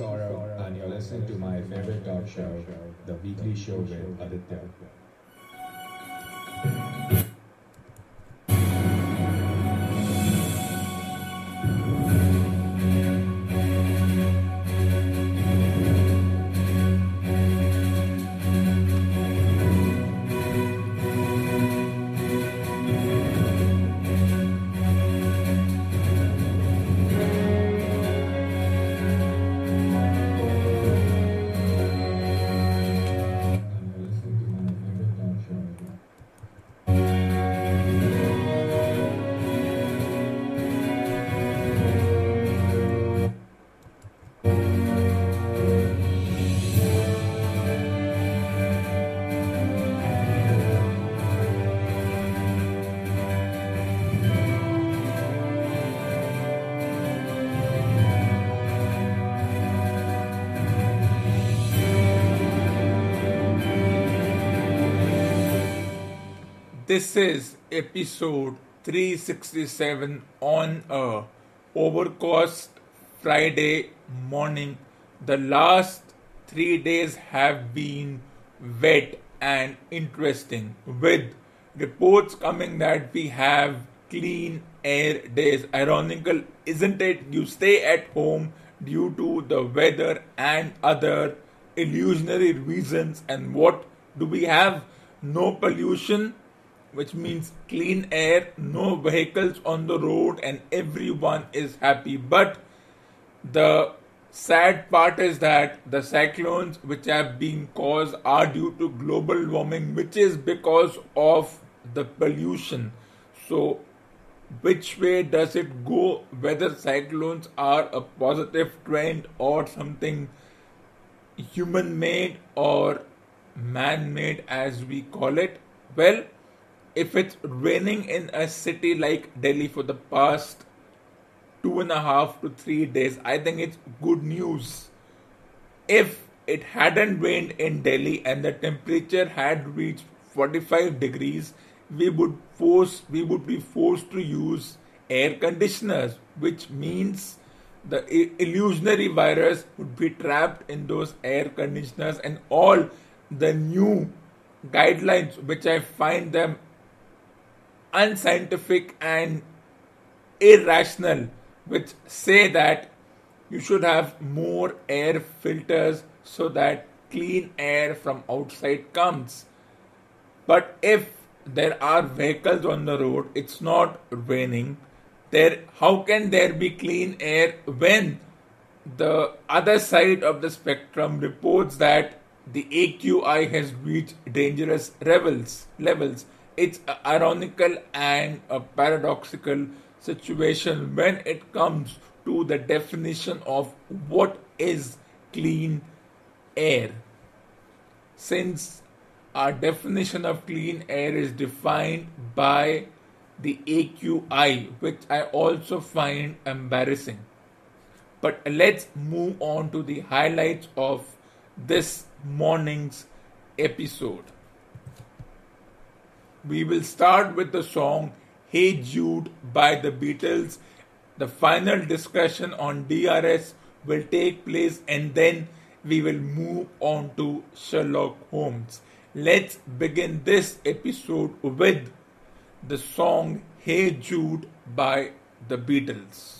And you're listening to my favorite talk show, The Weekly Show with Aditya. This is episode 367 on a overcast Friday morning. The last three days have been wet and interesting, with reports coming that we have clean air days. Ironical, isn't it? You stay at home due to the weather and other illusionary reasons, and what do we have? No pollution which means clean air, no vehicles on the road, and everyone is happy. But the sad part is that the cyclones which have been caused are due to global warming, which is because of the pollution. So, which way does it go? Whether cyclones are a positive trend or something human made or man made, as we call it? Well, if it's raining in a city like Delhi for the past two and a half to three days, I think it's good news. If it hadn't rained in Delhi and the temperature had reached 45 degrees, we would force we would be forced to use air conditioners, which means the illusionary virus would be trapped in those air conditioners and all the new guidelines which I find them unscientific and irrational, which say that you should have more air filters so that clean air from outside comes. But if there are vehicles on the road, it's not raining. There, how can there be clean air when the other side of the spectrum reports that the AQI has reached dangerous levels? Levels it's ironical and a paradoxical situation when it comes to the definition of what is clean air. Since our definition of clean air is defined by the AQI, which I also find embarrassing. But let's move on to the highlights of this morning's episode. We will start with the song Hey Jude by the Beatles. The final discussion on DRS will take place and then we will move on to Sherlock Holmes. Let's begin this episode with the song Hey Jude by the Beatles.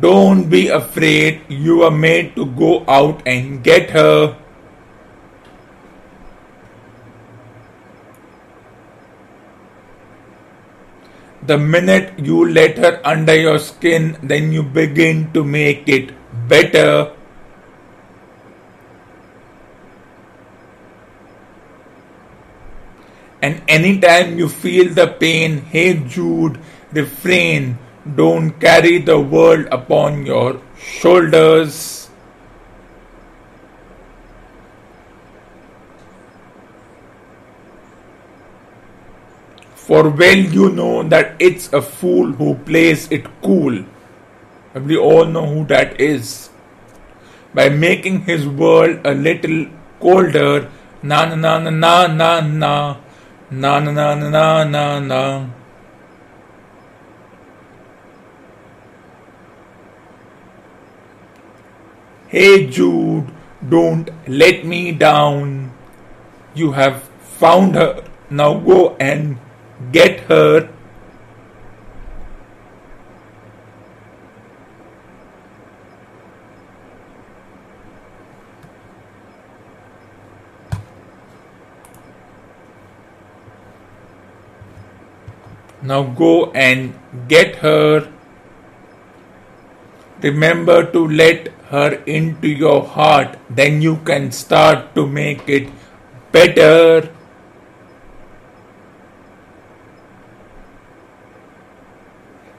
don't be afraid, you are made to go out and get her. The minute you let her under your skin, then you begin to make it better. And anytime you feel the pain, hey Jude, refrain. Don't carry the world upon your shoulders. For well you know that it's a fool who plays it cool. And we all know who that is. By making his world a little colder, na na na na na na na na na na na na na. Hey Jude, don't let me down. You have found her. Now go and get her. Now go and get her. Remember to let her into your heart, then you can start to make it better.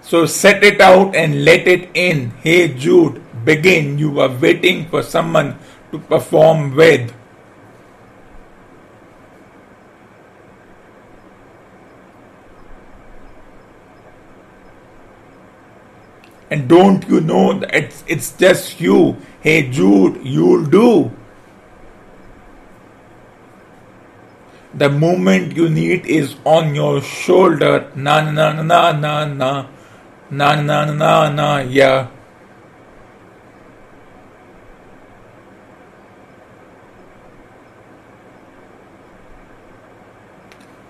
So set it out and let it in. Hey Jude, begin. You are waiting for someone to perform with. And don't you know that it's, it's just you? Hey Jude, you'll do. The movement you need is on your shoulder. Na na na na na na na na na na na yeah.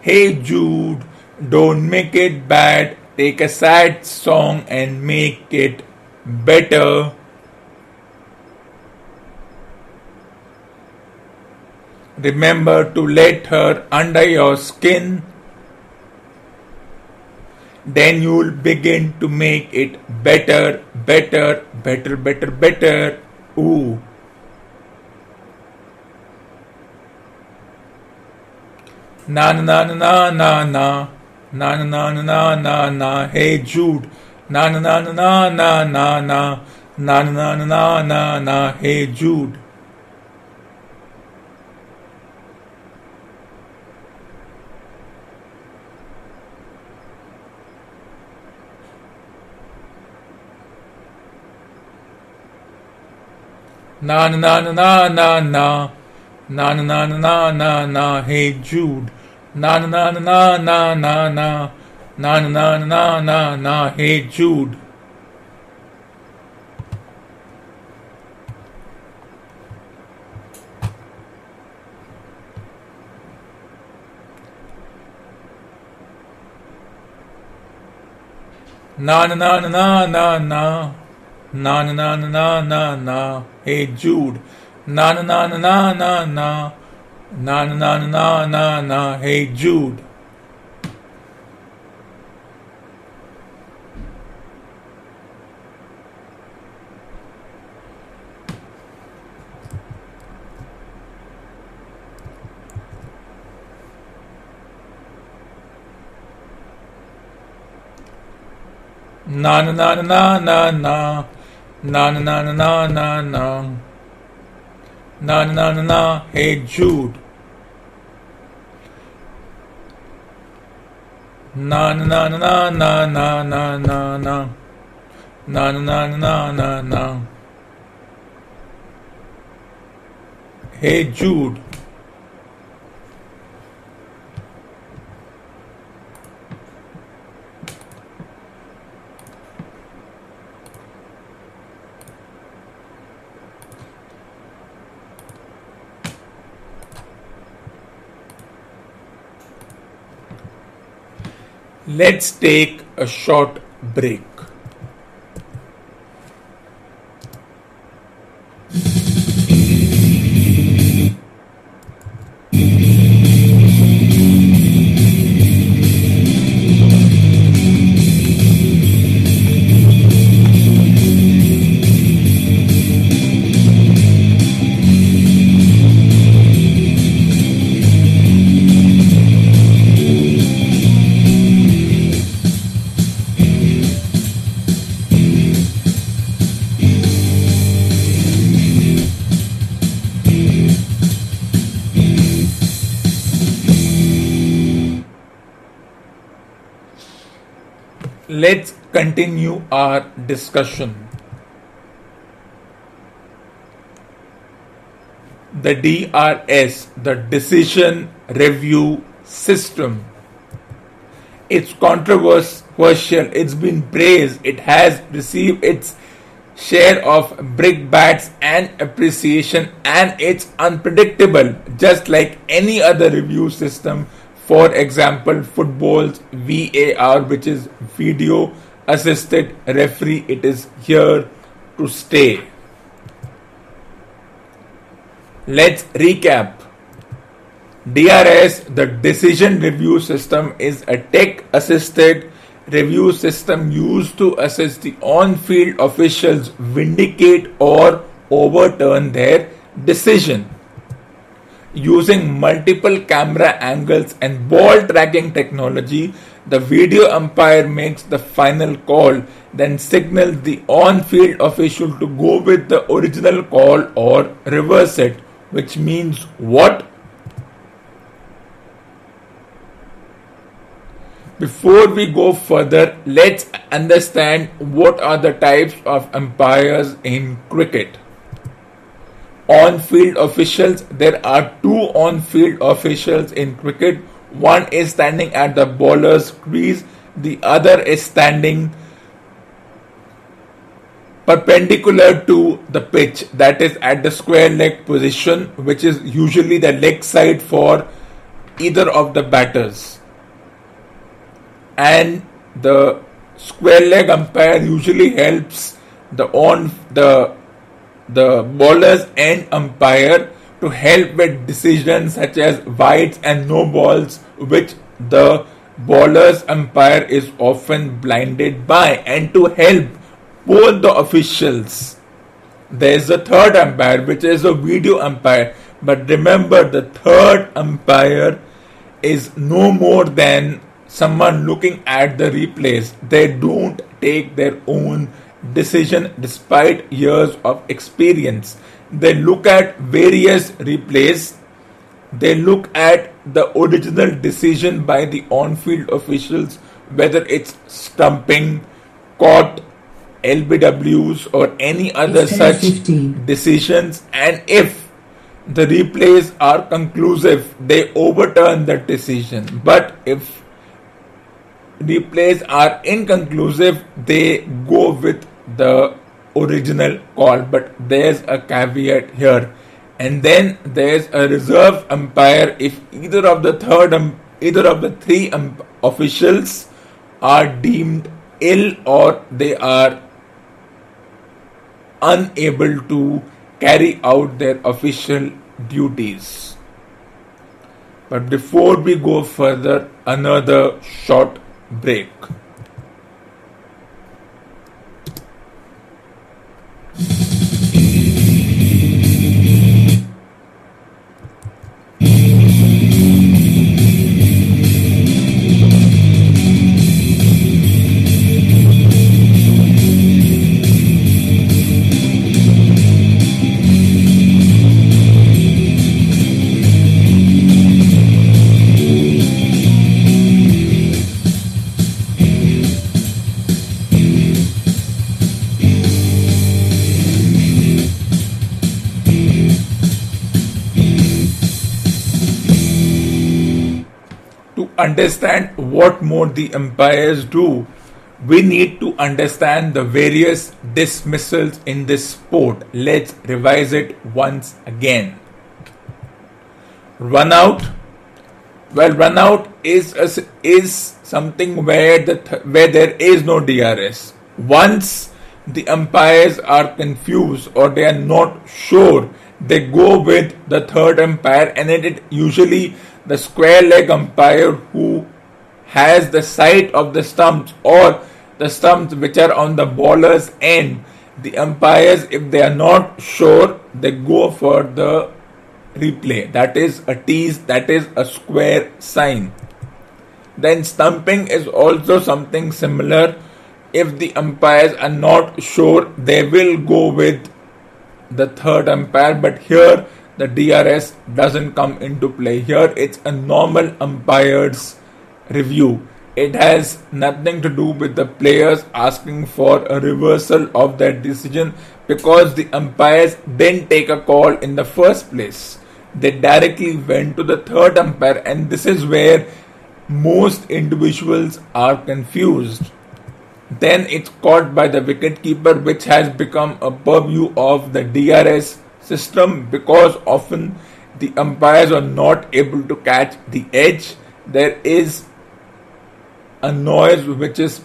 Hey Jude, don't make it bad. Take a sad song and make it better. Remember to let her under your skin. Then you'll begin to make it better, better, better, better, better. Ooh. Na na na na na na na na na na na na hey Jude na na na na na na na na na na na na na hey Jude na na na na na na na na na na na na hey Jude na na na na na na na na na na na na hey Jude na na na na na na na na na na na na na na hey Jude na na na na na na na na na na na hey Jude na na na na na na na na na na na na na na na na hey Jude na na na na na na na na na na na na na hey Jude Let's take a short break. Continue our discussion. The DRS, the Decision Review System. It's controversial, it's been praised, it has received its share of brickbats and appreciation, and it's unpredictable, just like any other review system for example, football's VAR, which is video assisted referee, it is here to stay. Let's recap. DRS, the decision review system, is a tech assisted review system used to assist the on field officials vindicate or overturn their decision using multiple camera angles and ball tracking technology, the video umpire makes the final call, then signals the on field official to go with the original call or reverse it, which means what? Before we go further, let's understand what are the types of umpires in cricket on field officials. There are two on field officials in cricket. One is standing at the bowler's crease, the other is standing perpendicular to the pitch, that is at the square leg position, which is usually the leg side for either of the batters. And the square leg umpire usually helps the on the the bowlers and umpire to help with decisions such as wides and no balls, which the bowler's umpire is often blinded by, and to help both the officials. There is a third umpire, which is a video umpire. But remember, the third umpire is no more than someone looking at the replays. They don't take their own decision despite years of experience. They look at various replays, they look at the original decision by the on field officials, whether it's stumping, caught, LBWs, or any other such 15. decisions, and if the replays are conclusive, they overturn that decision. But if replays are inconclusive, they go with the original call, but there's a caveat here. And then there's a reserve umpire if either of the third, um, either of the three um, officials are deemed ill or they are unable to carry out their official duties. But before we go further, another short break. Understand what more the umpires do, we need to understand the various dismissals in this sport. Let's revise it once again. Run out. Well, run out is a, is something where the th- where there is no DRS. Once the umpires are confused or they are not sure, they go with the third umpire, and it, it usually the square leg umpire who has the sight of the stumps or the stumps which are on the bowler's end. The umpires, if they are not sure, they go for the replay. That is a tease, that is a square sign. Then stumping is also something similar. If the umpires are not sure, they will go with the third umpire. But here the DRS doesn't come into play. Here it's a normal umpire's review. it has nothing to do with the players asking for a reversal of that decision because the umpires didn't take a call in the first place. They directly went to the third umpire, and this is where most individuals are confused. Then it's caught by the wicketkeeper, which has become a purview of the DRS system because often the umpires are not able to catch the edge. There is a noise which is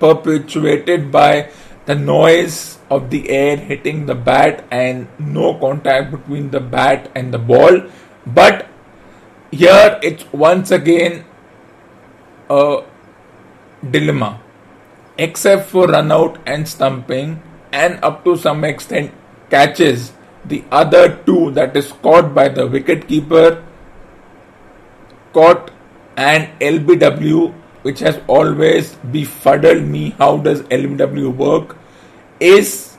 perpetuated by the noise of the air hitting the bat and no contact between the bat and the ball. But here it's once again a dilemma. Except for run out and stumping, and up to some extent catches, the other two that is caught by the wicket keeper caught and LBW, which has always befuddled me. How does LBW work? Is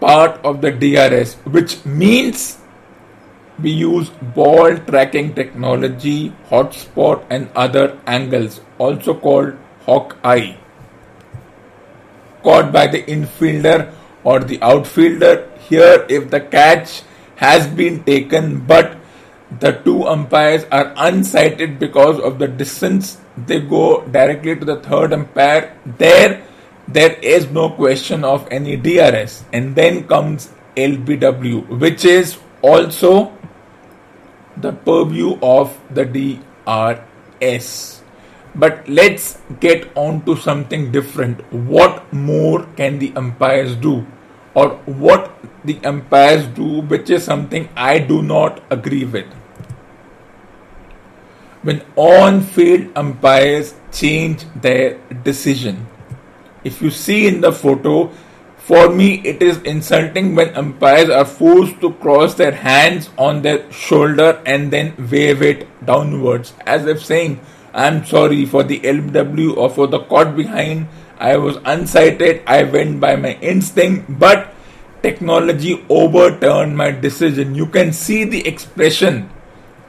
part of the DRS, which means we use ball tracking technology, hotspot, and other angles, also called hawk eye. Caught by the infielder or the outfielder. Here, if the catch has been taken but the two umpires are unsighted because of the distance they go directly to the third umpire. There there is no question of any drs and then comes lbw which is also the purview of the drs but let's get on to something different. What more can the umpires do or what the umpires do which is something i do not agree with when on field umpires change their decision. If you see in the photo, for me it is insulting when umpires are forced to cross their hands on their shoulder and then wave it downwards as if saying, I'm sorry for the LW or for the caught behind. I was unsighted, I went by my instinct, but technology overturned my decision. You can see the expression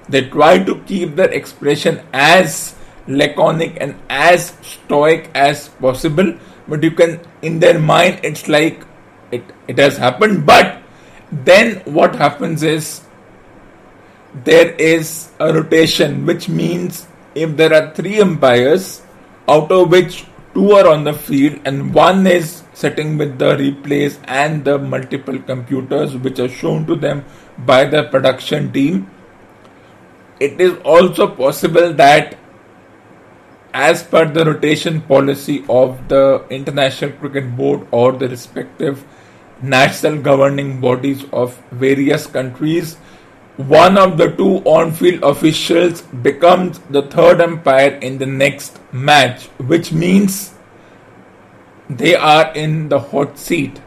they try to keep their expression as laconic and as stoic as possible, but you can, in their mind, it's like it, it has happened. But then what happens is there is a rotation, which means if there are three umpires, out of which two are on the field and one is sitting with the replays and the multiple computers which are shown to them by the production team. It is also possible that as per the rotation policy of the International Cricket Board or the respective national governing bodies of various countries, one of the two on field officials becomes the third umpire in the next match, which means they are in the hot seat.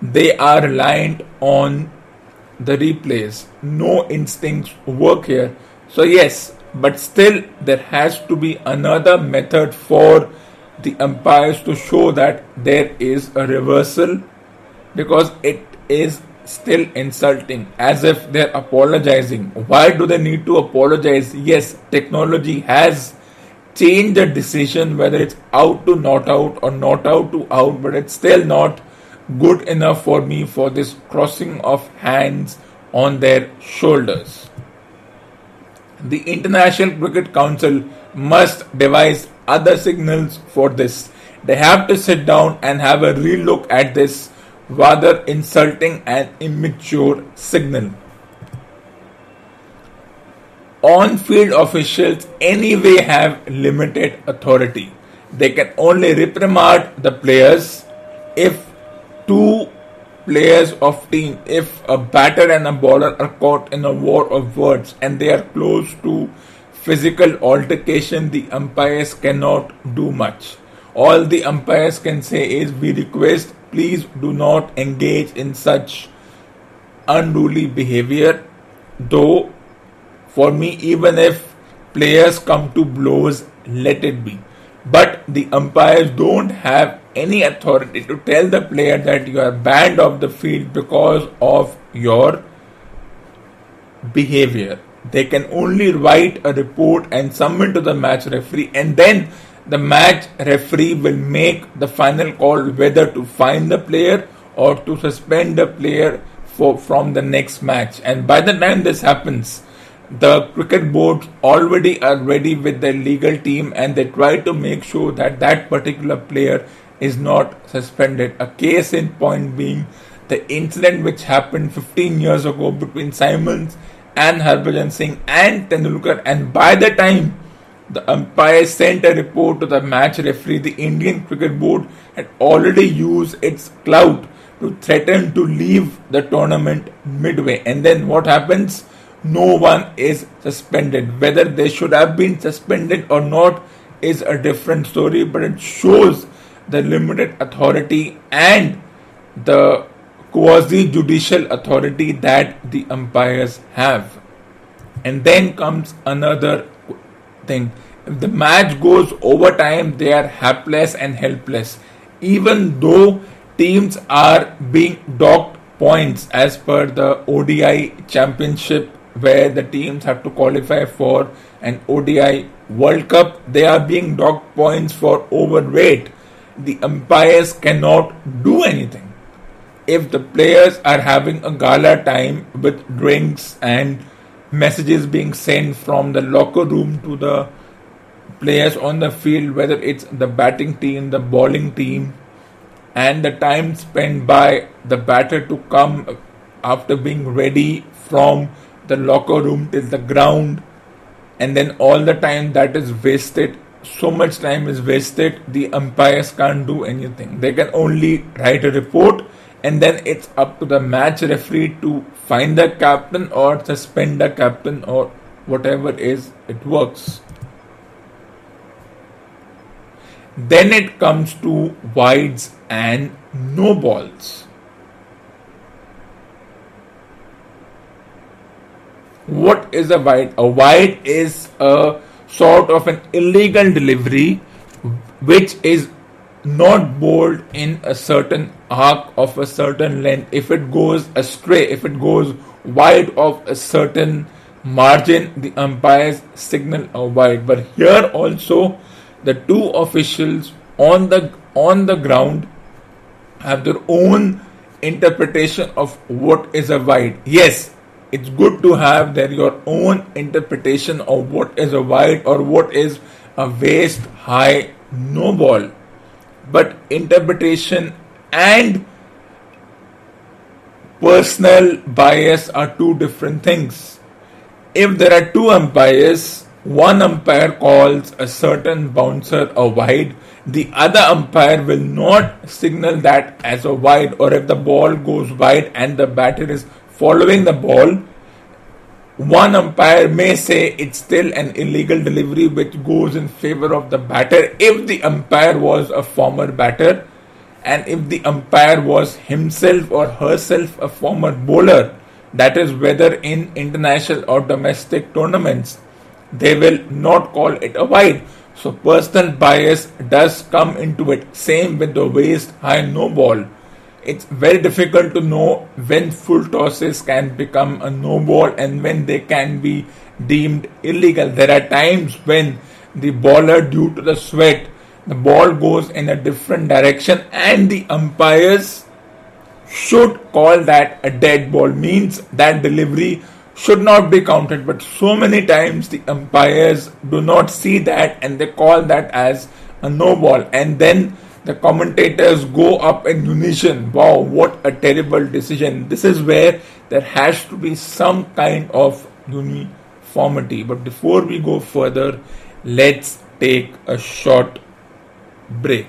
They are reliant on the replays. No instincts work here. So, yes, but still there has to be another method for the umpires to show that there is a reversal because it is still insulting as if they're apologizing. Why do they need to apologize? Yes, technology has changed the decision whether it's out to not out or not out to out, but it's still not good enough for me for this crossing of hands on their shoulders the International Cricket Council must devise other signals for this. They have to sit down and have a real look at this rather insulting and immature signal. On field officials anyway have limited authority. They can only reprimand the players if two players of team if a batter and a bowler are caught in a war of words and they are close to physical altercation the umpires cannot do much all the umpires can say is we request please do not engage in such unruly behavior though for me even if players come to blows let it be but the umpires don't have any authority to tell the player that you are banned off the field because of your behavior. they can only write a report and submit to the match referee, and then the match referee will make the final call whether to fine the player or to suspend the player for from the next match. And by the time this happens, the cricket boards already are ready with their legal team and they try to make sure that that particular player is not suspended. A case in point being the incident which happened 15 years ago between Symonds and Harbhajan Singh and Tendulkar, and by the time the umpire sent a report to the match referee, the Indian Cricket Board had already used its clout to threaten to leave the tournament midway. And then what happens? No one is suspended. Whether they should have been suspended or not is a different story, but it shows the limited authority and the quasi judicial authority that the umpires have. And then comes another thing. If the match goes overtime, they are helpless and helpless. Even though teams are being docked points as per the ODI championship, where the teams have to qualify for an ODI World Cup, they are being docked points for overweight. The umpires cannot do anything. If the players are having a gala time with drinks and messages being sent from the locker room to the players on the field, whether it's the batting team, the bowling team, and the time spent by the batter to come after being ready from the locker room till the ground, and then all the time that is wasted. So much time is wasted, the umpires can't do anything. They can only write a report, and then it's up to the match referee to find the captain or suspend the captain or whatever is it works. Then it comes to wides and no balls. What is a wide? A wide is a sort of an illegal delivery which is not bowled in a certain arc of a certain length. If it goes astray, if it goes wide of a certain margin, the umpires signal a wide. But here also, the two officials on the on the ground have their own interpretation of what is a wide. Yes, it's good to have their your own interpretation of what is a wide or what is a waist high no ball but interpretation and personal bias are two different things. If there are two umpires, one umpire calls a certain bouncer a wide, the other umpire will not signal that as a wide, or if the ball goes wide and the batter is following the ball, one umpire may say it's still an illegal delivery which goes in favor of the batter if the umpire was a former batter. And if the umpire was himself or herself a former bowler that is whether in international or domestic tournaments they will not call it a wide so personal bias does come into it. Same with the waist high no ball it's very difficult to know when full tosses can become a no ball and when they can be deemed illegal. There are times when the bowler, due to the sweat, the ball goes in a different direction and the umpires should call that a dead ball. Means that delivery should not be counted. But so many times the umpires do not see that and they call that as a no ball and then the commentators go up in unison. Wow, what a terrible decision. This is where there has to be some kind of uniformity. But before we go further, let's take a short break.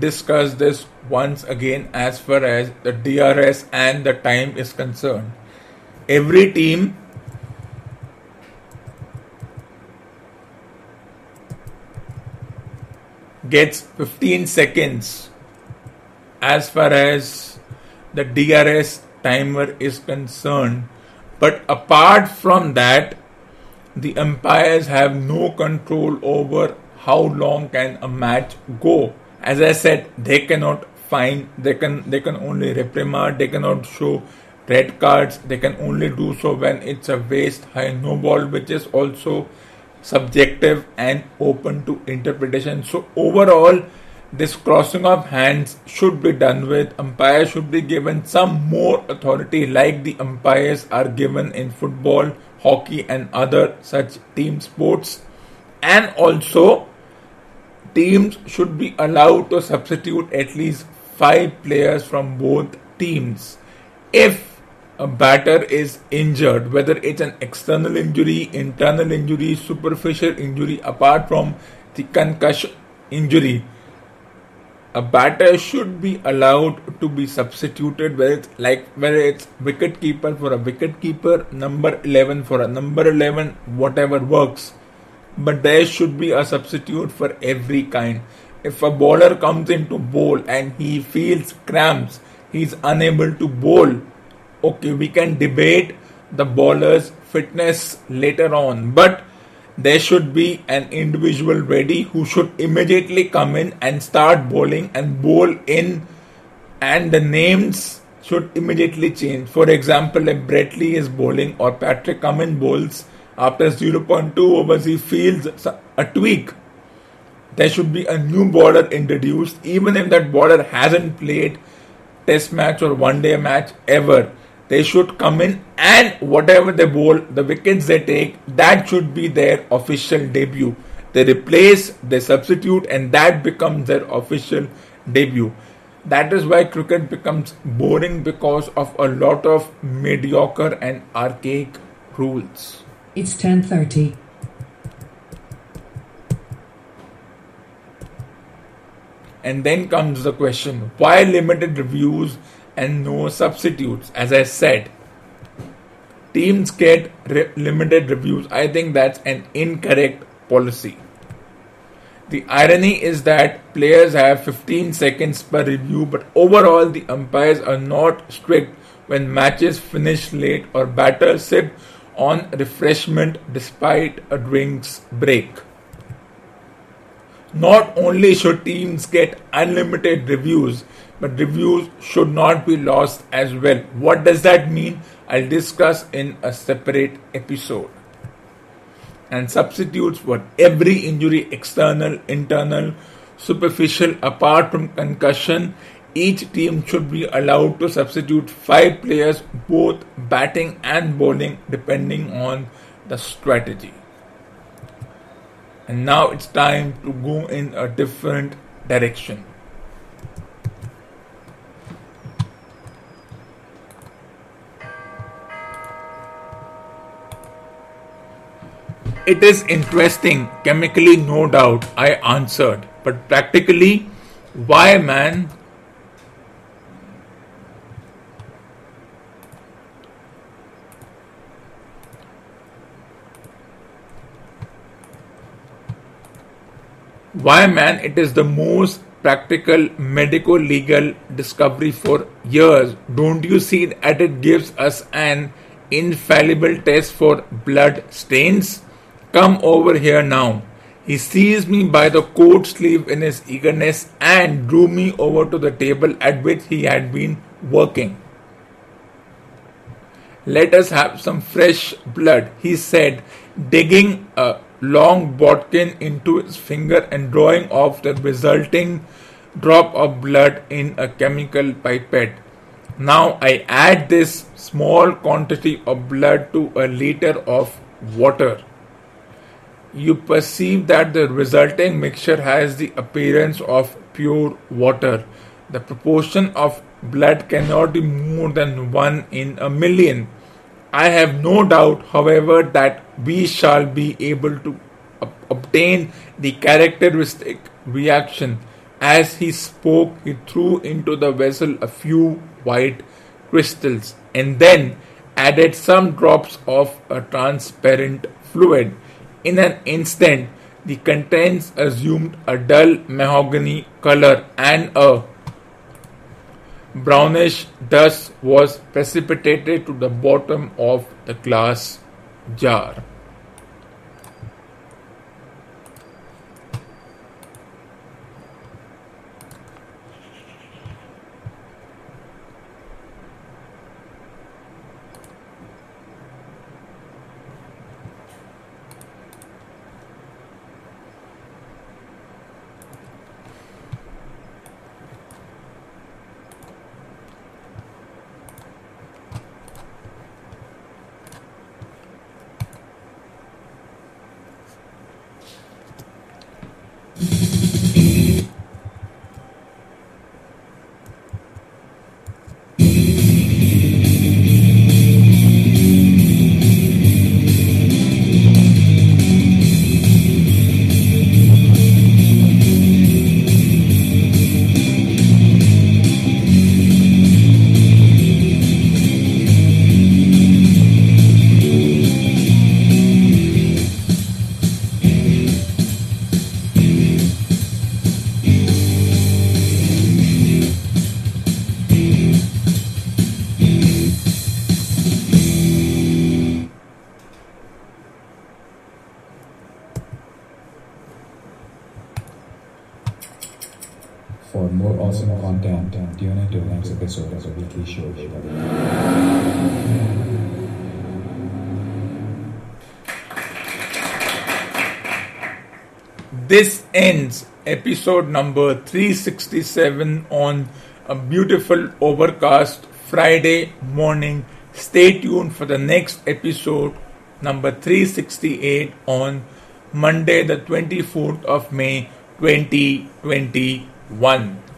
Discuss this once again as far as the DRS and the time is concerned. Every team gets 15 seconds as far as the DRS timer is concerned. But apart from that, the umpires have no control over how long can a match go. As I said, they cannot fine, they can they can only reprimand, they cannot show red cards, they can only do so when it's a waist high no ball, which is also subjective and open to interpretation. So overall this crossing of hands should be done with. Umpires should be given some more authority, like the umpires are given in football, hockey, and other such team sports. And also, teams should be allowed to substitute at least five players from both teams. If a batter is injured, whether it's an external injury, internal injury, superficial injury, apart from the concussion injury, a batter should be allowed to be substituted whether it's like whether it's wicket keeper for a wicket keeper number 11 for a number 11 whatever works but there should be a substitute for every kind if a bowler comes in to bowl and he feels cramps he's unable to bowl okay we can debate the bowler's fitness later on but there should be an individual ready who should immediately come in and start bowling and bowl in and the names should immediately change. For example, if Brett Lee is bowling or Patrick Cummins bowls after 0.2 overs, he feels a tweak. There should be a new bowler introduced, even if that bowler hasn't played test match or one day match ever they should come in and whatever they bowl, the wickets they take, that should be their official debut. They replace, they substitute, and that becomes their official debut. That is why cricket becomes boring because of a lot of mediocre and archaic rules. It's 10:30. And then comes the question why limited reviews and no substitutes. As I said, teams get re- limited reviews. I think that's an incorrect policy. The irony is that players have 15 seconds per review, but overall, the umpires are not strict when matches finish late or batters sip on refreshment despite a drinks break. Not only should teams get unlimited reviews, but reviews should not be lost as well. What does that mean? I'll discuss in a separate episode. And substitutes for every injury, external, internal, superficial, apart from concussion, each team should be allowed to substitute five players, both batting and bowling, depending on the strategy. And now it's time to go in a different direction. It is interesting, chemically, no doubt, I answered. But practically, why, man? Why, man? It is the most practical medico legal discovery for years. Don't you see that it gives us an infallible test for blood stains? Come over here now. He seized me by the coat sleeve in his eagerness and drew me over to the table at which he had been working. Let us have some fresh blood, he said, digging a long bodkin into his finger and drawing off the resulting drop of blood in a chemical pipette. Now I add this small quantity of blood to a liter of water you perceive that the resulting mixture has the appearance of pure water. The proportion of blood cannot be more than 1 in a million. I have no doubt, however, that we shall be able to obtain the characteristic reaction As he spoke, he threw into the vessel a few white crystals and then added some drops of a transparent fluid. In an instant, the contents assumed a dull mahogany color and a brownish dust was precipitated to the bottom of the glass jar. Ends episode number 367 on a beautiful overcast Friday morning. Stay tuned for the next episode number 368 on Monday, the 24th of May 2021.